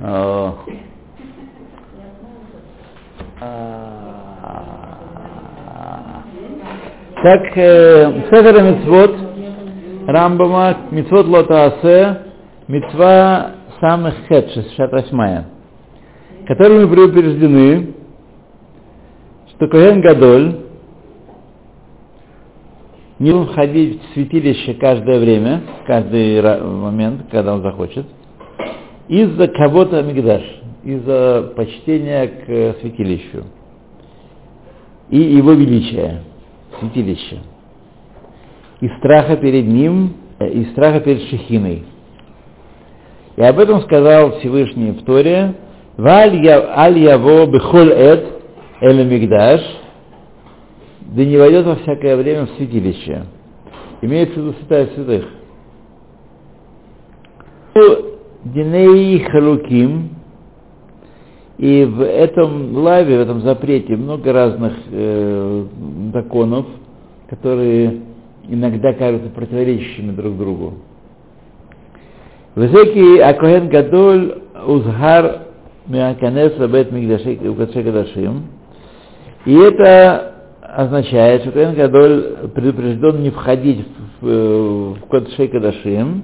О. Так, э, Сефер Мицвод, Рамбама, Мицвод Лотаасе, Мицва самых хет, 68 которыми предупреждены, что Коhen Гадоль не ходить в святилище каждое время, каждый момент, когда он захочет, из-за кого-то Мигдаш, из-за почтения к святилищу и его величия, святилища, и страха перед ним, и страха перед Шехиной. И об этом сказал Всевышний в Торе, «Валь яво бехоль эд эле мигдаш», да не войдет во всякое время в святилище. Имеется в виду святая святых. Диней Халуким, и в этом лаве, в этом запрете много разных э, законов, которые иногда кажутся противоречащими друг другу. Высокий Акоген Гадоль Узгар Миаканес Рабет Мигдашим. И это означает, что Коэн Гадоль предупрежден не входить в, в Кодшей Кадашим,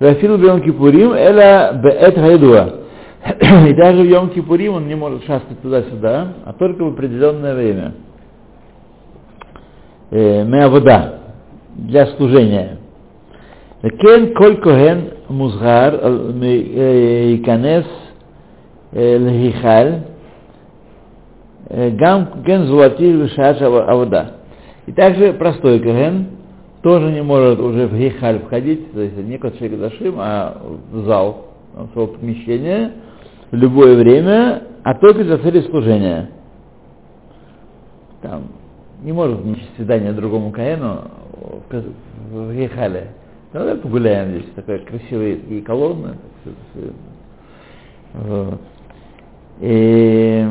Рафил Бьем Кипурим, Эла Беэт Хайдуа. И даже в Йом Кипурим он не может шастать туда-сюда, а только в определенное время. Меавода, для служения. Кен коль коген музгар иканес лхихаль гам кен золотил вишаш авода. И также простой коген тоже не может уже в хихаль входить, то есть не как Дашим, а в зал своего помещения в любое время, а только для цели служения. Там не может ничего свидания другому Каэну в, в Гехале. Ну, давай погуляем здесь, такая красивая и колонна. Вот. И,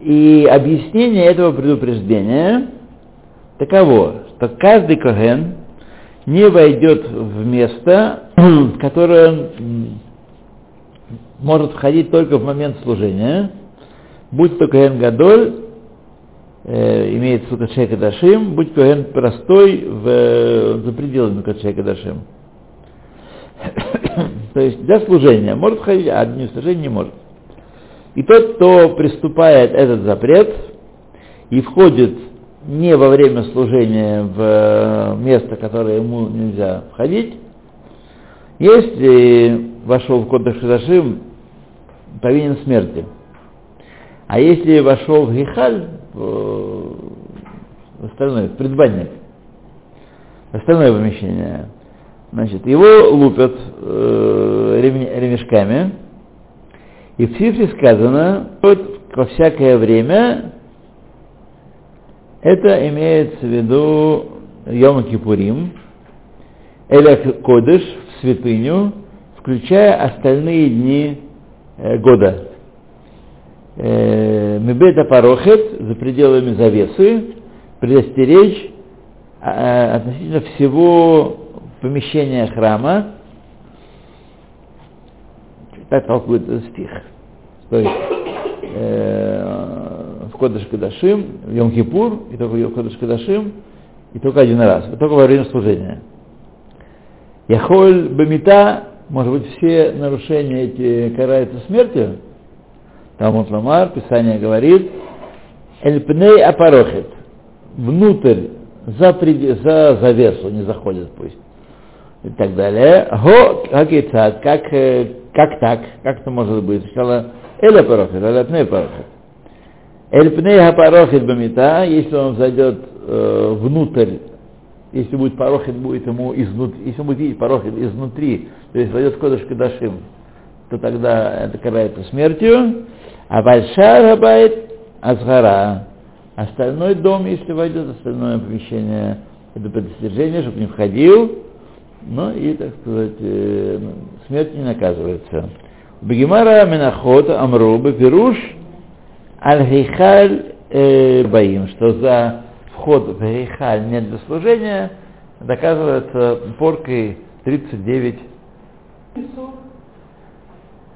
и объяснение этого предупреждения таково, что каждый Коген не войдет в место, которое может входить только в момент служения, будь то Коэн Гадоль, э, имеется в Качей Кадашим, будь Коэн простой в, за пределами Качей Кадашим. то есть для служения может входить, а для служения не может. И тот, кто приступает этот запрет и входит не во время служения в место, которое ему нельзя входить, если вошел в Кодыш Хадашим, повинен смерти. А если вошел в Гихаль, в остальное, в предбанник, остальное помещение, значит, его лупят э, ремешками, и в цифре сказано, вот во всякое время, это имеется в виду Йома Кипурим, Эля Кодыш, в святыню, включая остальные дни э, года. Э, Мебета Парохет, за пределами завесы, предостеречь э, относительно всего помещения храма, так толкует стих. То есть Кодыш Кадашим, в Йом-Кипур, и только в Кодыш Кадашим, и только один раз, и только во время служения. Яхоль Бамита, может быть, все нарушения эти караются смертью? Талмуд Ламар, Писание говорит, Эльпней Апарохет, внутрь, за, пред... за завесу не заходит пусть. И так далее. Го, как и так, как, как так, как это может быть? Сначала Эль Апарохет, а Эльпней Апарохет. Эльпней Апарохет Бамита, если он зайдет э, внутрь если будет порохет, будет ему изнутри, если он будет видеть порохет изнутри, то есть войдет Кодыш Кадашим, то тогда это карается смертью. А большая бает Азгара. Остальной дом, если войдет, остальное помещение, это предостережение, чтобы не входил, ну и, так сказать, э, смерть не наказывается. Бегемара Менахот Амру Бепируш Аль-Хейхаль э, Баим, что за вход в Гейхаль нет для служения, доказывается поркой 39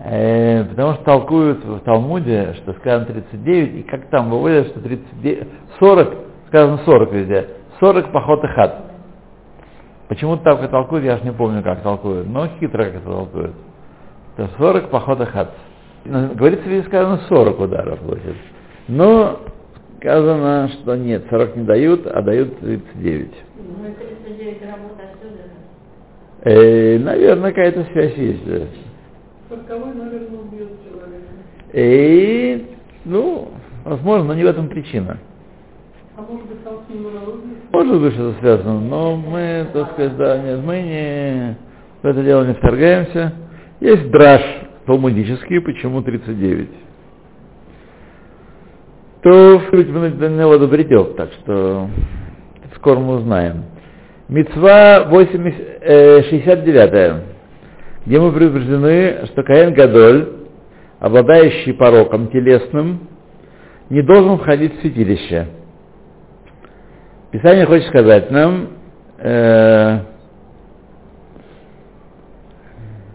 Э, потому что толкуют в Талмуде, что сказано 39, и как там выводят, что 39, 40, сказано 40 везде, 40 поход и хат. Почему-то так толкуют, я же не помню, как толкуют, но хитро как это толкуют. То 40 поход и хат. Говорится, везде сказано 40 ударов будет. Но сказано, что нет, 40 не дают, а дают 39. Ну, 39 работа отсюда. Э, наверное, какая-то связь есть. да. Сороковой, наверное, убьет человека. И, ну, возможно, но не в этом причина. А может быть, там с ним народный? Может быть, что-то связано, но мы, так сказать, да, нет, мы не, в это дело не вторгаемся. Есть драж талмудический, почему 39. То мы до него добредем, так что скоро мы узнаем. Мецва 80, э, 69 где мы предупреждены, что Каин Гадоль, обладающий пороком телесным, не должен входить в святилище. Писание хочет сказать нам, э,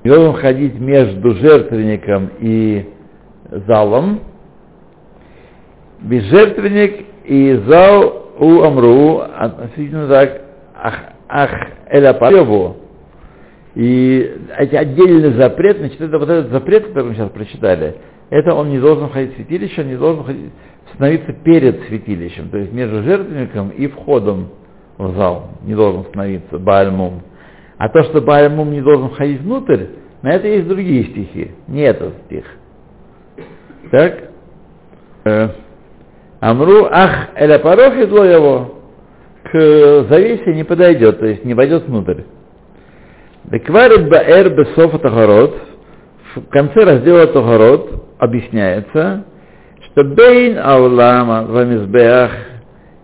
не должен входить между жертвенником и залом. Безжертвенник и зал у Амру, относительно так, ах, ах, эля пареву, и эти отдельный запрет, значит, это вот этот запрет, который мы сейчас прочитали, это он не должен входить в святилище, он не должен ходить, становиться перед святилищем, то есть между жертвенником и входом в зал не должен становиться Баальмум. А то, что Баальмум не должен входить внутрь, на это есть другие стихи, не этот стих. Так? Э, Амру ах эля парох его к завесе не подойдет, то есть не войдет внутрь. Бекварит Баэр Бесофа Тахарот, в конце раздела Тахарот объясняется, что Бейн Аулама Вамизбеах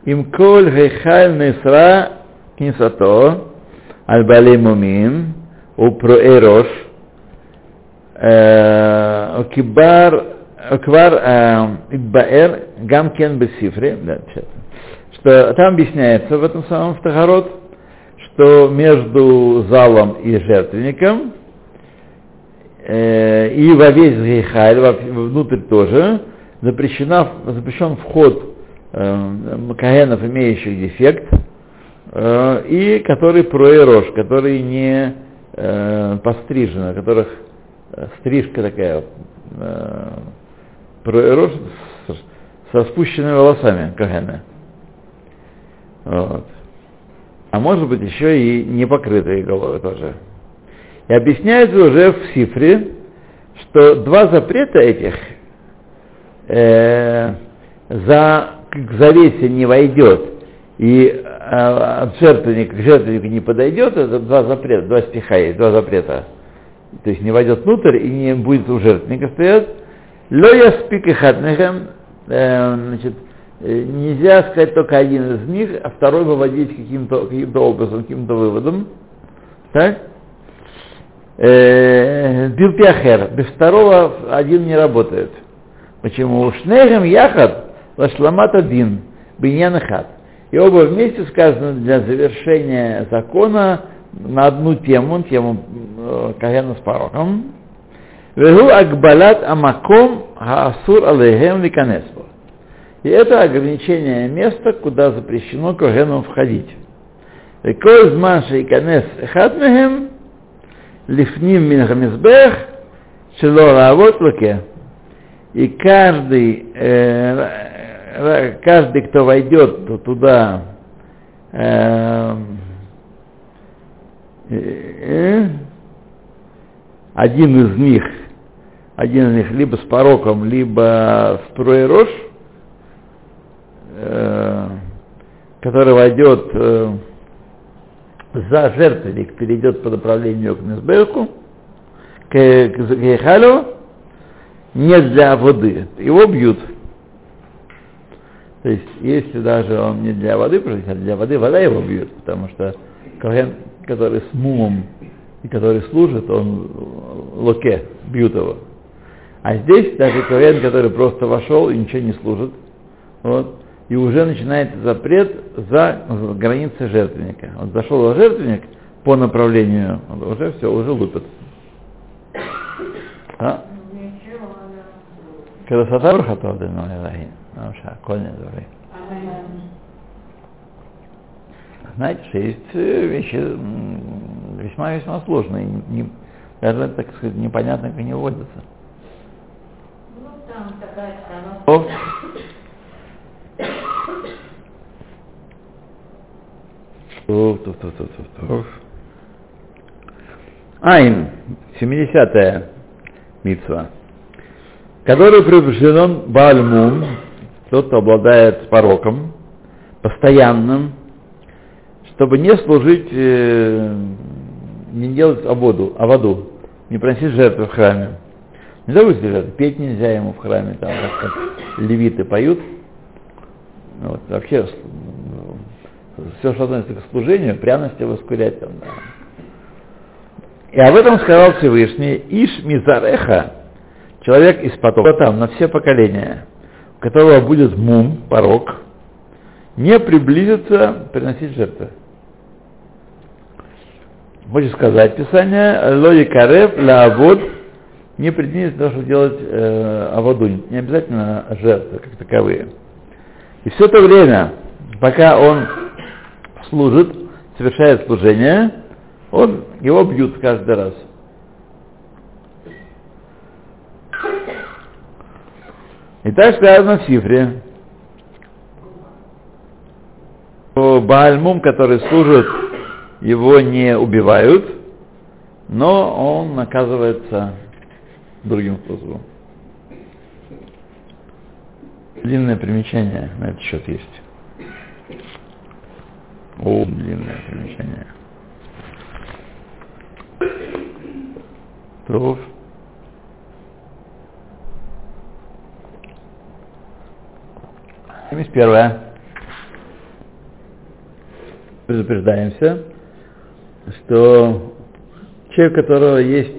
им коль хейхаль несра книсато аль балей мумин у проэрош кибар квар идбаэр гамкен бесифре что там объясняется в этом самом в Тахарот, что между залом и жертвенником и во весь Гейхаль, внутрь тоже, запрещена, запрещен вход э, каенов, имеющих дефект, и который проэрош, которые не э, пострижены, которых э, стрижка такая, э, проэрош с, со спущенными волосами каена. Вот а может быть еще и непокрытые головы тоже. И объясняется уже в Сифре, что два запрета этих э, за к завесе не войдет и э, от жертвенника к жертвеннику не подойдет, это два запрета, два стиха есть, два запрета. То есть не войдет внутрь и не будет у жертвенника стоять. Ло яспик и хатнехем, э, значит, Э, нельзя сказать только один из них, а второй выводить каким-то каким образом, каким-то выводом. Так? Э, Билпиахер. Без второго один не работает. Почему? Ушнегем яхат лашламат один, биньян хат. И оба вместе сказано для завершения закона на одну тему, тему э, Кагена с пороком. Вегу акбалат амаком хаасур алейхем ликанесбо. И это ограничение места, куда запрещено Когеном входить. Коль зман шейканес эхад мехем, лифним мин хамизбех, шело лаавот луке. И каждый, э, каждый, кто войдет туда, э, э, один из них, один из них либо с пороком, либо с проерош, Э, который войдет э, за жертвенник, перейдет по направлению к Несбеху, к, к Ехалю, не для воды, его бьют. То есть, если даже он не для воды, а для воды вода его бьет, потому что Коген, который с мумом и который служит, он локе, бьют его. А здесь даже Коген, который просто вошел и ничего не служит, вот, и уже начинается запрет за границы жертвенника. Он зашел в жертвенник по направлению, уже все, уже лупят. А? Красота Бурхатов Дыну Коль не дуры. Знаете, что есть вещи весьма-весьма сложные, не- даже, так сказать, непонятно, как они вводятся. Ну, там такая страна. Туф, туф, туф, туф, туф, туф. Айн, 70-я митцва, который предупрежден Бальмум, тот, кто обладает пороком, постоянным, чтобы не служить, э, не делать ободу, аводу, не приносить жертвы в храме. Нельзя выйти жертвы, петь нельзя ему в храме, там как левиты поют. Вот, вообще, все, что относится к служению, пряности воскурять там, да. И об этом сказал Всевышний, Иш Мизареха, человек из потока, там, на все поколения, которого будет мум, порог, не приблизится приносить жертвы. Хочет сказать Писание, Лои Карев, Лаавод, не приблизится для того, чтобы делать э, аводу, не обязательно жертвы как таковые. И все то время, пока он служит, совершает служение, он, его бьют каждый раз. И так сказано в Сифре, что Баальмум, который служит, его не убивают, но он наказывается другим способом. Длинное примечание на этот счет есть. О, длинное примечание. Труф. 71. Предупреждаемся, что человек, у которого есть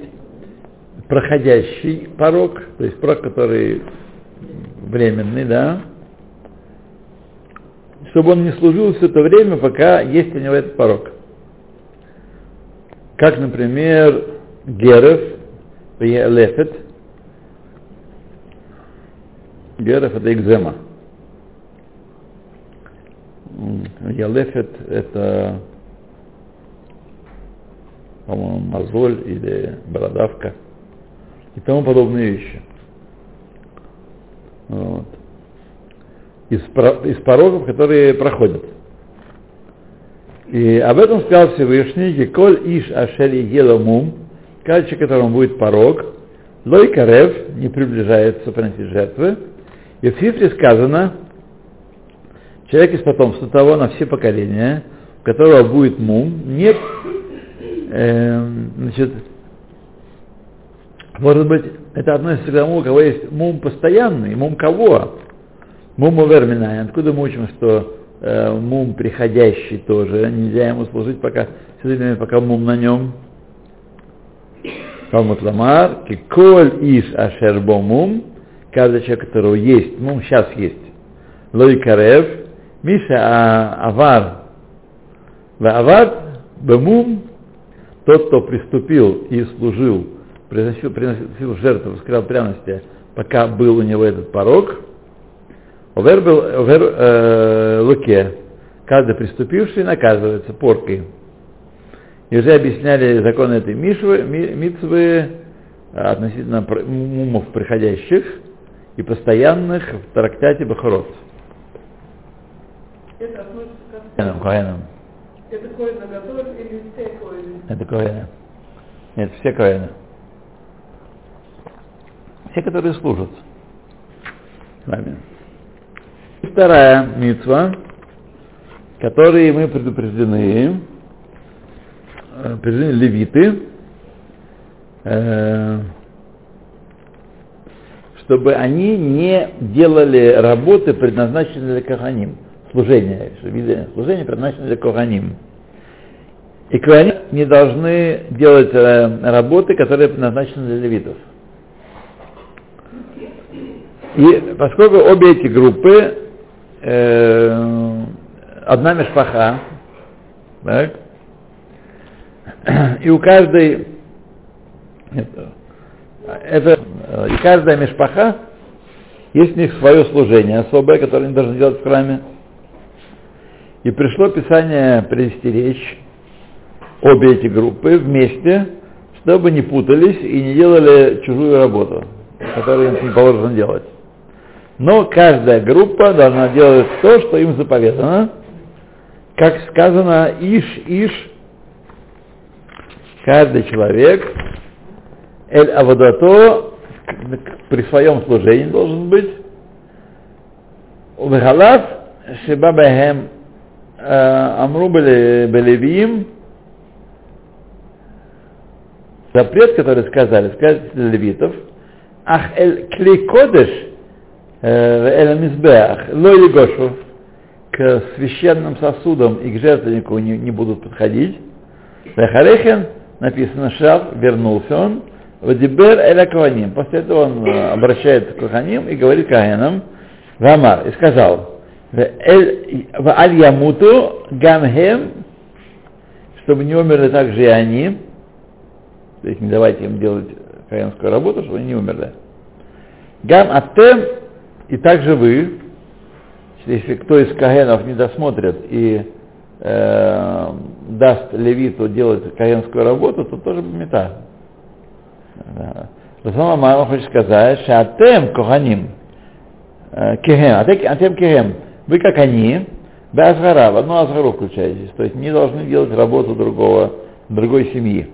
проходящий порог, то есть порог, который временный, да, чтобы он не служил все это время, пока есть у него этот порог. Как, например, Геров, Лефет. Геров это экзема. Ялефет это, по-моему, мозоль или бородавка и тому подобные вещи. Вот. Из, из порогов, которые проходят. И об этом сказал Всевышний, Коль Иш Ашери Еломум, каждый, которому будет порог, Лой Карев не приближается приносить жертвы. И в цифре сказано, человек из потомства того на все поколения, у которого будет мум, не, э, значит, может быть, это относится к тому, у кого есть мум постоянный, мум кого? Мум оверминай. Откуда мы учим, что э, мум приходящий тоже, нельзя ему служить пока, все время, пока мум на нем. Талмуд Ламар, киколь иш ашербо мум, каждый человек, у которого есть, мум сейчас есть, лой карев, авар, ва авар, бемум, тот, кто приступил и служил, приносил, приносил жертву, воскресал пряности, пока был у него этот порог, овер был овер э, луке, каждый приступивший наказывается поркой. И уже объясняли законы этой мишвы, ми- митцвы относительно мумов приходящих и постоянных в трактате Бахарот. Это относится к Коэнам, коэнам. Это коин наготовит или все коины? Это коэны. Нет, все коэны. Все, которые служат. И Вторая митцва, которой мы предупреждены, э, предупреждены левиты, э, чтобы они не делали работы, предназначенные для Каханим. Служения, служения предназначены для Коханим. И коэны не должны делать э, работы, которые предназначены для левитов. И поскольку обе эти группы, э, одна мешпаха, так, и у каждой, это, это, и каждая мешпаха Есть у них свое служение особое, которое они должны делать в храме. И пришло Писание предостеречь обе эти группы вместе, чтобы не путались и не делали чужую работу, которую им не положено делать. Но каждая группа должна делать то, что им заповедано. Как сказано, иш-иш, каждый человек, эль аводато, при своем служении должен быть, Вехалав Шибабахем Амру Белевиим, запрет, который сказали, сказали левитов, Ах эль клейкодыш эль мизбеах лой гошу к священным сосудам и к жертвеннику не, не будут подходить. Вехарехен написано Шав, вернулся он, Вадибер эля Каваним. После этого он обращается к Каханим и говорит Каганам, Рамар, и сказал, в аль ямуту гамхем, чтобы не умерли также и они, то есть не давайте им делать каянскую работу, чтобы они не умерли. Гам атем, и также вы, если кто из каенов не досмотрит и э, даст левиту делать каенскую работу, то тоже мета. Расулам Мама хочет сказать, что атем коханим, кехем, атем кехем, вы как они, Базгара, в одну азгару включаетесь, то есть не должны делать работу другого, другой семьи.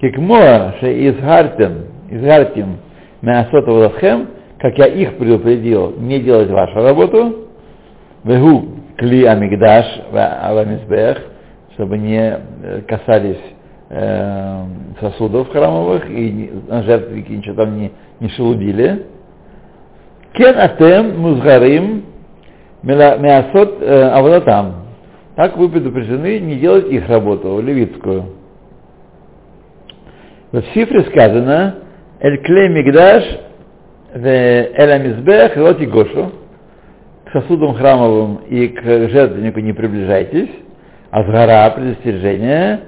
Кикмоа, что изгартим, изгартим мясота владхем, как я их предупредил, не делать вашу работу, вегу кли амигдаш аламизбех, чтобы не касались э, сосудов храмовых и на жертвенники ничего там не, не шелудили. Кен атем музгарим мясот аводатам. Так вы предупреждены не делать их работу, левитскую. В цифре сказано, Эль клей мигдаш, эль амизбех, вот и гошу, к сосудам храмовым и к жертвеннику не приближайтесь, азгара, предостережение,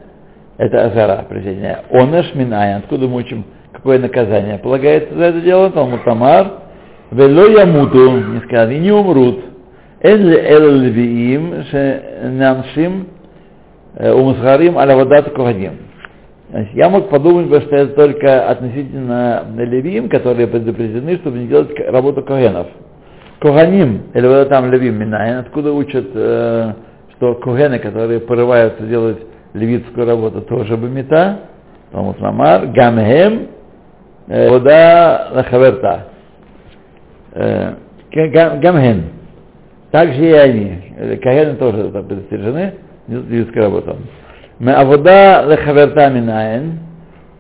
это азгара, предостережение. Онаш минай, откуда мы учим, какое наказание полагается за это дело, Талмуд Тамар, вело ямуту, не сказано, и не умрут, ли эл левиим, шенаншим, умсгарим, аля водат кохадим. Значит, я мог подумать, что это только относительно левим, которые предупреждены, чтобы не делать работу когенов. Коганим, или вот там левим минаин, откуда учат, что когены, которые порываются делать левитскую работу, тоже бы мета, потому что намар, гамхем, вода лахаверта. Гамхем. Также и они. Когены тоже предостережены, левитской работой. Мы авода лехаверта минаен,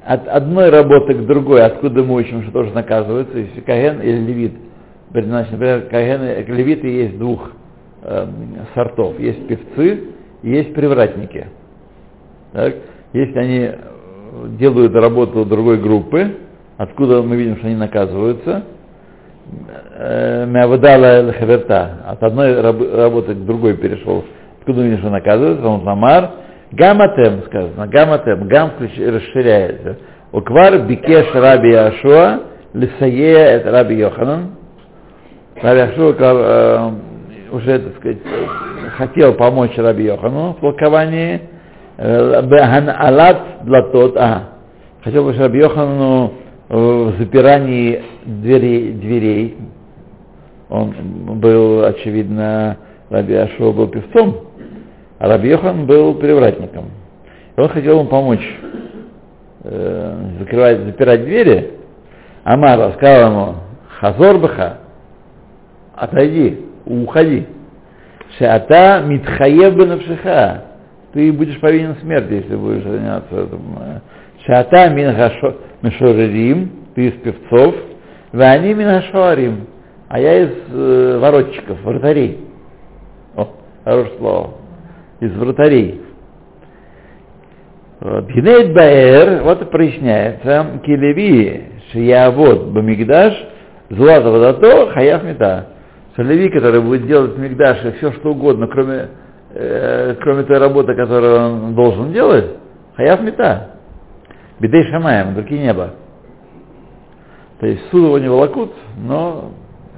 от одной работы к другой, откуда мы учим, что тоже наказывается, если каген или левит, значит, например, каген и левиты есть двух э, сортов. Есть певцы и есть привратники. Так? Если они делают работу другой группы, откуда мы видим, что они наказываются, Мявадала Лехаверта, от одной работы к другой перешел, откуда видим, что наказывается, он ламар, Гаматем сказано, гаматем, гам расширяется. Уквар бикеш раби Яшуа, лисае это раби Йоханан. Раби Яшуа э, уже, так сказать, хотел помочь раби Йохану в толковании. Бехан алат длатот, ага. Хотел помочь раби Йохану в запирании дверей, дверей. Он был, очевидно, Раби Ашуа был певцом, а Раби Йохан был привратником. И он хотел ему помочь э, закрывать, запирать двери. Амар сказал ему, Хазор баха, отойди, уходи. Шата митхаев бенавшиха. Ты будешь повинен смерти, если будешь заняться этим. Шата мин мишорерим, ты из певцов, вани мин хашуарим, а я из э, воротчиков, вратарей. О, хорошее слово из вратарей. Бхинейт Баэр, вот и проясняется, Килеви, Шиявод, Бамигдаш, Злата Водато, Хаяв Мета. Что Леви, который будет делать в Мигдаше все, что угодно, кроме, э, кроме той работы, которую он должен делать, Хаяв Мета. Бедей Шамаем, руки неба. То есть суд его не волокут, но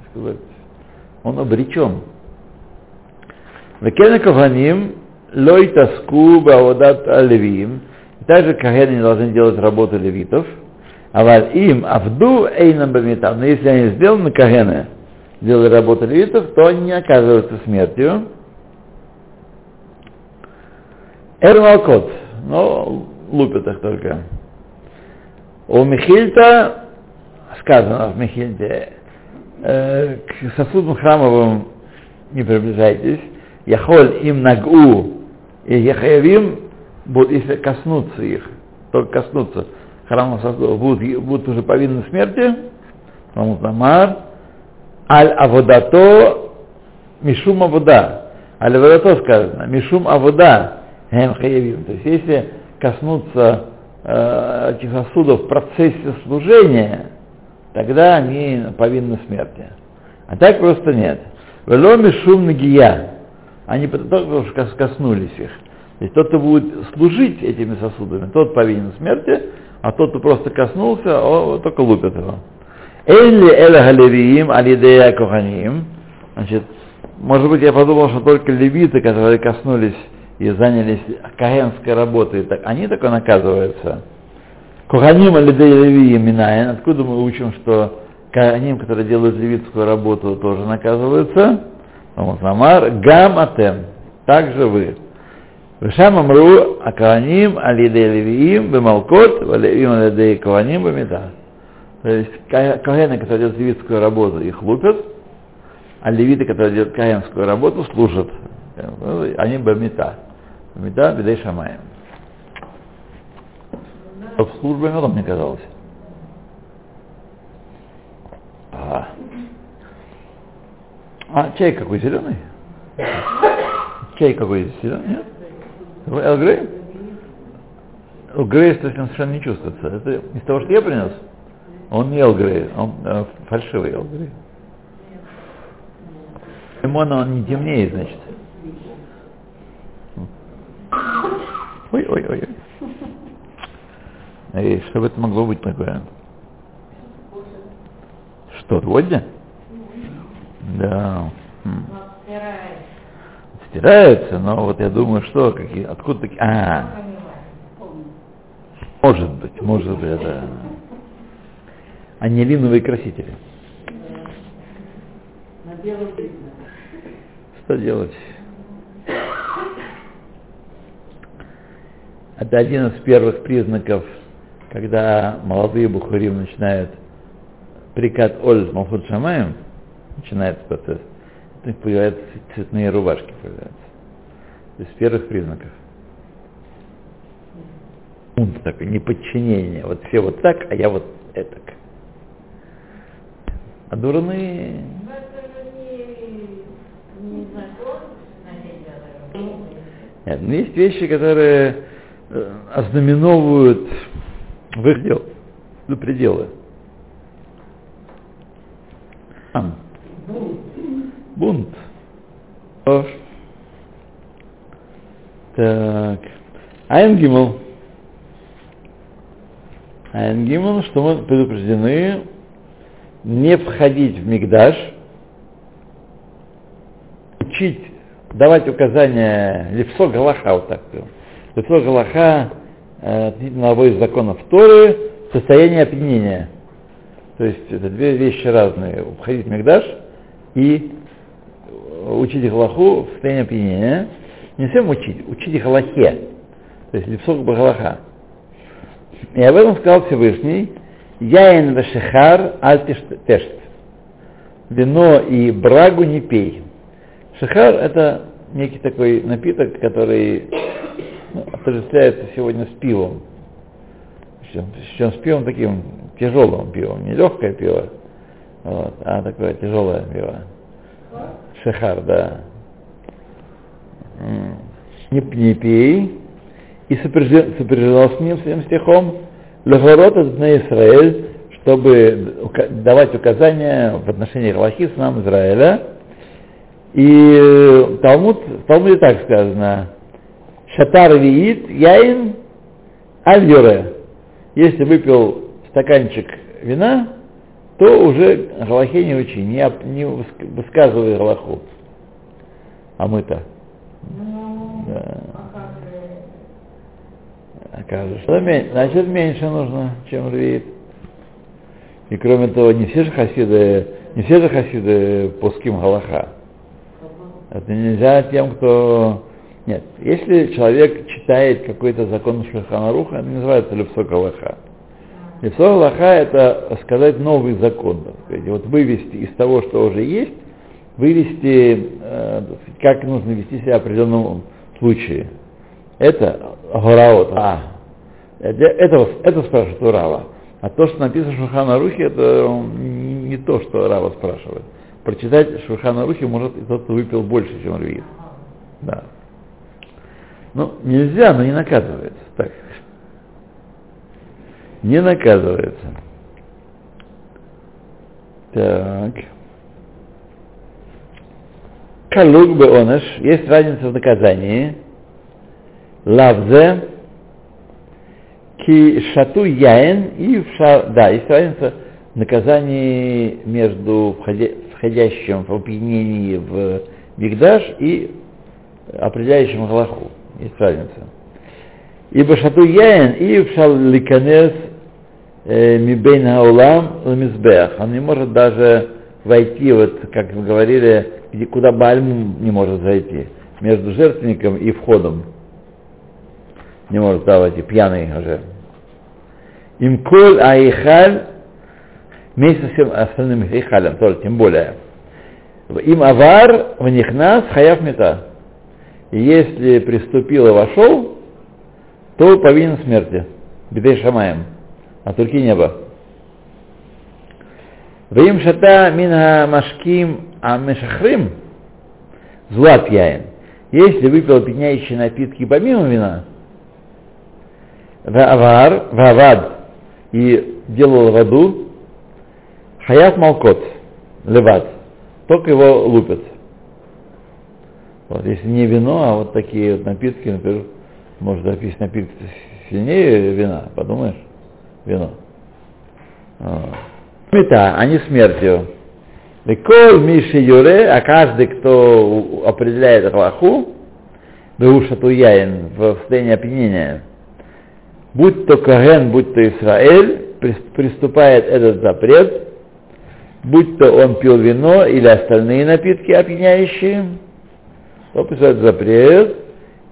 сказать, он обречен. Векена Коханим лой таску баодат левиим. Также кахены не должны делать работу левитов. А валь им авду эйнам бамитам. Но если они сделаны кахены, делали работу левитов, то они не оказываются смертью. Эрмалкот. Но лупят их только. У Михильта, сказано в Михильте, э, к сосудам храмовым не приближайтесь, Яхоль им нагу, и Яхаявим, будут, если коснуться их, только коснуться храмовых сосудов, будут, будут уже повинны смерти, потому что Амар, аль аводато мишум авода, аль аводато сказано, мишум авода, хем хаявим. То есть если коснуться э, этих сосудов в процессе служения, тогда они повинны смерти. А так просто нет. Веломи шум нагия. Они только что коснулись их. То есть тот, кто будет служить этими сосудами, тот повинен смерти, а тот, кто просто коснулся, о, только лупят его. Элли эля галериим алидея коханим. Значит, может быть, я подумал, что только левиты, которые коснулись и занялись каенской работой, так они только наказываются. Коханим алидея левиим минаен. Откуда мы учим, что коханим, которые делают левитскую работу, тоже наказываются? Амар, гам атем, также вы. Вишам амру акаваним алидей левиим бемалкот, валевим алидей каваним бемета. То есть каэны, которые делают левитскую работу, их лупят, а левиты, которые делают каенскую работу, служат. Они бемета. Бемета бедей шамаем. В службе медом мне казалось. Ага. А, чай какой зеленый? Чай какой зеленый? Нет? Эл Грей? Эл Грей, совершенно не чувствуется. Это из того, что я принес? Он не Эл Грей, он э, фальшивый Эл Грей. Лимона он не темнее, значит. Ой, Эй, что это могло быть такое? Что, водня? Да. Хм. Стирается, но вот я думаю, что, какие, откуда такие... А, может быть, может быть, это анилиновые красители. Что делать? Это один из первых признаков, когда молодые бухарим начинают прикат оль малхут шамаем, начинается процесс, у них появляются цветные рубашки. Появляются. То есть первых признаков. Бунт такой, неподчинение. Вот все вот так, а я вот этак. А дурные... Наверное. Нет, но есть вещи, которые э, ознаменовывают в их дел, до предела. Ам. Бунт. О. Так. Айн Гимл. Айн Гимл, что мы предупреждены не входить в Мигдаш, учить, давать указания Лепсо Галаха, вот так был. Лепсо Галаха относительно одного из законов Торы, состояние опьянения. То есть это две вещи разные. Входить в Мигдаш и учить Галаху в состоянии опьянения. Не всем учить, учить Галахе. То есть Лепсо Галаха. И об этом сказал Всевышний, Яин вешехар аль тешт. Вино и брагу не пей. Шехар это некий такой напиток, который ну, отождествляется сегодня с пивом. Причем с пивом таким тяжелым пивом, не легкое пиво, вот, а такое тяжелое пиво. Шехар, да. Не, не пей. И сопряжено с ним, с этим стихом, Лехорот из Израиль, чтобы давать указания в отношении Галахи с нам Израиля. И Талмуд, в Талмуде так сказано, Шатар виит яин аль Если выпил стаканчик вина, то уже Галахе не учи, не, не выск- высказывай Галаху. А мы-то. Ну, Да. а? Окажется, что мен- значит меньше нужно, чем рвит. И кроме того, не все же хасиды, не все же хасиды пуским галаха. Это нельзя тем, кто... Нет, если человек читает какой-то закон Шульханаруха, это не называется лепсо галаха. Лепсо галаха – это сказать новый закон, так сказать. Вот вывести из того, что уже есть, вывести, э, как нужно вести себя в определенном случае. Это гораот. А, это, это, спрашивает у Рава. А то, что написано в Шульхана Рухе, это не то, что Рава спрашивает. Прочитать Шульхана Рухе может и тот, кто выпил больше, чем Рвид. Да. Ну, нельзя, но не наказывается. Так. Не наказывается. Так. Калук бы оныш. Есть разница в наказании. Лавзе. Ки шату яин и в ша... Да, есть разница в наказании между входя... входящим в опьянении в Мигдаш и определяющим Галаху. Есть разница. Ибо шату яин и в шал ликанес мибейн хаулам ламизбех. Он не может даже войти, вот как мы говорили, где, куда Бальм не может зайти, между жертвенником и входом. Не может туда войти, пьяный уже. Им коль аихаль вместе со всем остальным ихалем, тоже тем более. Им авар в них нас хаяв мета. Если приступил и вошел, то повинен смерти. Бедей шамаем. А только неба. Вим шата минга машким а мешахрим злат яин. Если выпил пьянящие напитки помимо вина, вавар, вавад, и делал в аду, хаяв малкот, леват, только его лупят. Вот, если не вино, а вот такие вот напитки, например, может записать напитки сильнее вина, подумаешь, вино. Мета, а не смертью. Кол Миши Юре, а каждый, кто определяет Галаху, Беушату Яин в состоянии опьянения, будь то Каген, будь то Израиль, приступает этот запрет, будь то он пил вино или остальные напитки опьяняющие, приступает запрет,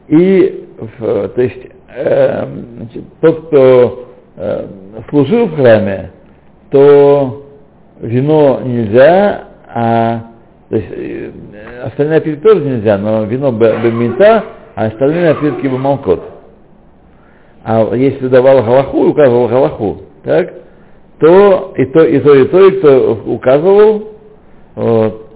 и то есть э, значит, тот, кто э, служил в храме, то вино нельзя, а то есть, э, остальные напитки тоже нельзя, но вино бемита, а остальные напитки бемалкот. А если давал галаху указывал галаху, так, то и то, и то, и то, и кто указывал, вот,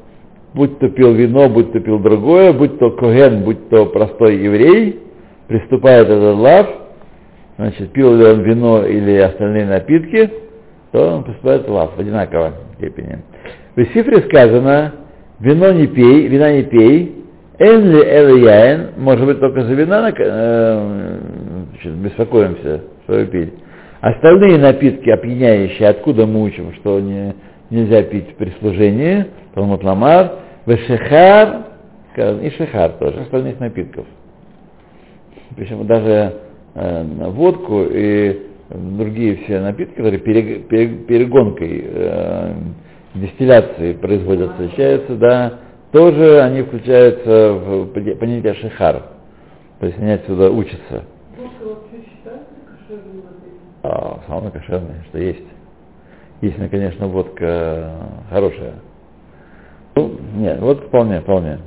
будь то пил вино, будь то пил другое, будь то коген, будь то простой еврей, приступает этот лав, значит, пил ли он вино или остальные напитки, то он приступает лав в одинаковой степени. В Сифре сказано, вино не пей, вина не пей, эн ли эл яин, может быть, только за вина э, значит, беспокоимся, что вы пили. Остальные напитки опьяняющие, откуда мы учим, что не, нельзя пить при служении, Талмуд Ламар, Вешехар, и шехар тоже, остальных напитков. Причем даже э, водку и другие все напитки, которые перег, перег, перегонкой, э, дистилляцией производятся, встречаются, да, тоже они включаются в понятие шехар. То есть они отсюда учатся. Водка вообще считается кошерной водой? А, самое кошерное, что есть. Если, конечно, водка хорошая. Ну, нет, вот вполне, вполне.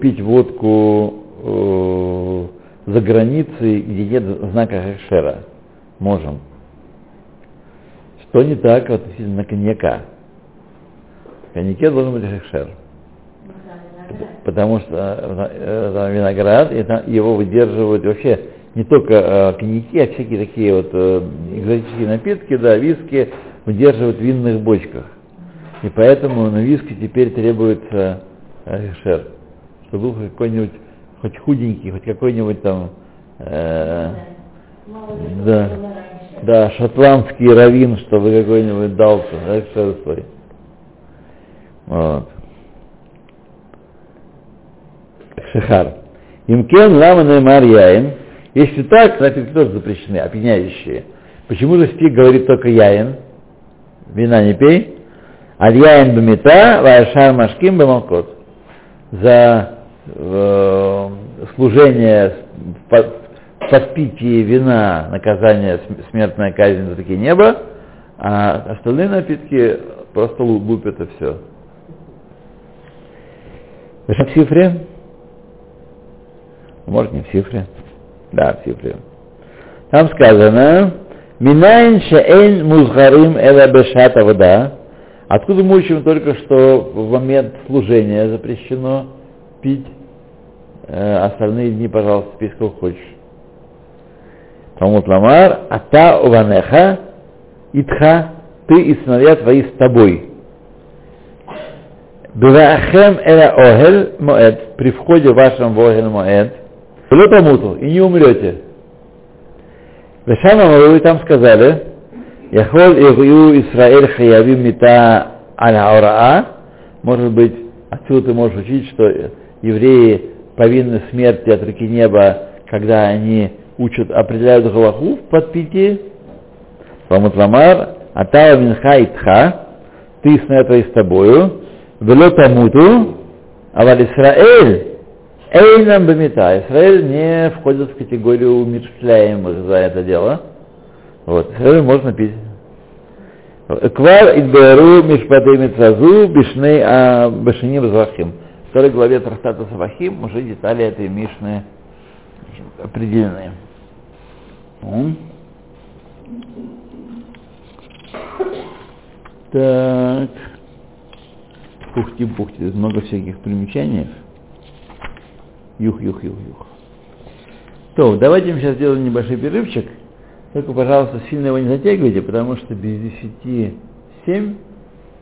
Пить водку э, за границей, где нет знака Хешера. Можем. Что не так относительно коньяка? В коньяке должен быть Хешер. Потому что э, там виноград, и там его выдерживают вообще не только э, коньяки, а всякие такие вот э, экзотические напитки, да, виски выдерживают в винных бочках. И поэтому на виски теперь требуется э, шер, чтобы был какой-нибудь, хоть худенький, хоть какой-нибудь там, э, Да. Да, шотландский раввин, чтобы какой-нибудь дался, да, что свой. Вот. Шихар. Имкен лама неймар яин. Если так, напитки тоже запрещены, опьяняющие. Почему же стих говорит только яин? Вина не пей. Аль яин бамита, ваашар машким бамалкот. За э, служение под- в подпитии вина наказание см- смертная казнь за такие небо, а остальные напитки просто лу- лупят и все. В цифре? Может, не в цифре. Да, в цифре. Там сказано, Минайн шеэль музгарим эла бешата вода. Откуда мы учим только, что в момент служения запрещено пить, э, остальные дни, пожалуйста, пей сколько хочешь. Талмуд Ламар, ата уванеха, итха, ты и сыновья твои с тобой. Беваахем эра огель моэд, при входе вашем в огель моэд, и не умрете. Вешама вы там сказали, Яхол Игую Исраэль Хаявим Мита Аль Аураа, может быть, отсюда ты можешь учить, что евреи повинны смерти от руки неба, когда они учат, определяют Галаху в подпитии. Талмуд Ламар, Атава Минха Итха, ты с этой с тобою, Вело Тамуту, а Валь Исраэль, Эйнам Бамита. Израиль не входит в категорию умерщвляемых за это дело. Вот, Израиль можно пить. Квар Идберу Мишпатей Митразу Бишней а Башиним Звахим. В второй главе Трактата Савахим уже детали этой Мишны определены. Так. Пухти-пухти, много всяких примечаний. Юх, юх, юх, юх. То, давайте мы сейчас сделаем небольшой перерывчик. Только, пожалуйста, сильно его не затягивайте, потому что без десяти семь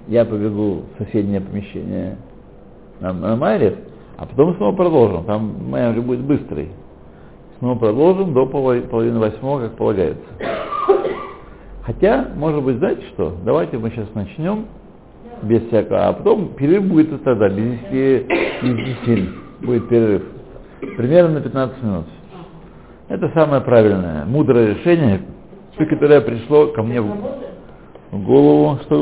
я побегу в соседнее помещение на, на Майрев, а потом снова продолжим. Там Майер будет быстрый. Снова продолжим до половины, восьмого, как полагается. Хотя, может быть, знаете что? Давайте мы сейчас начнем без всякого, а потом перерыв будет тогда, без 10, без 10 будет перерыв. Примерно на 15 минут. Это самое правильное, мудрое решение, которое пришло ко мне в голову, что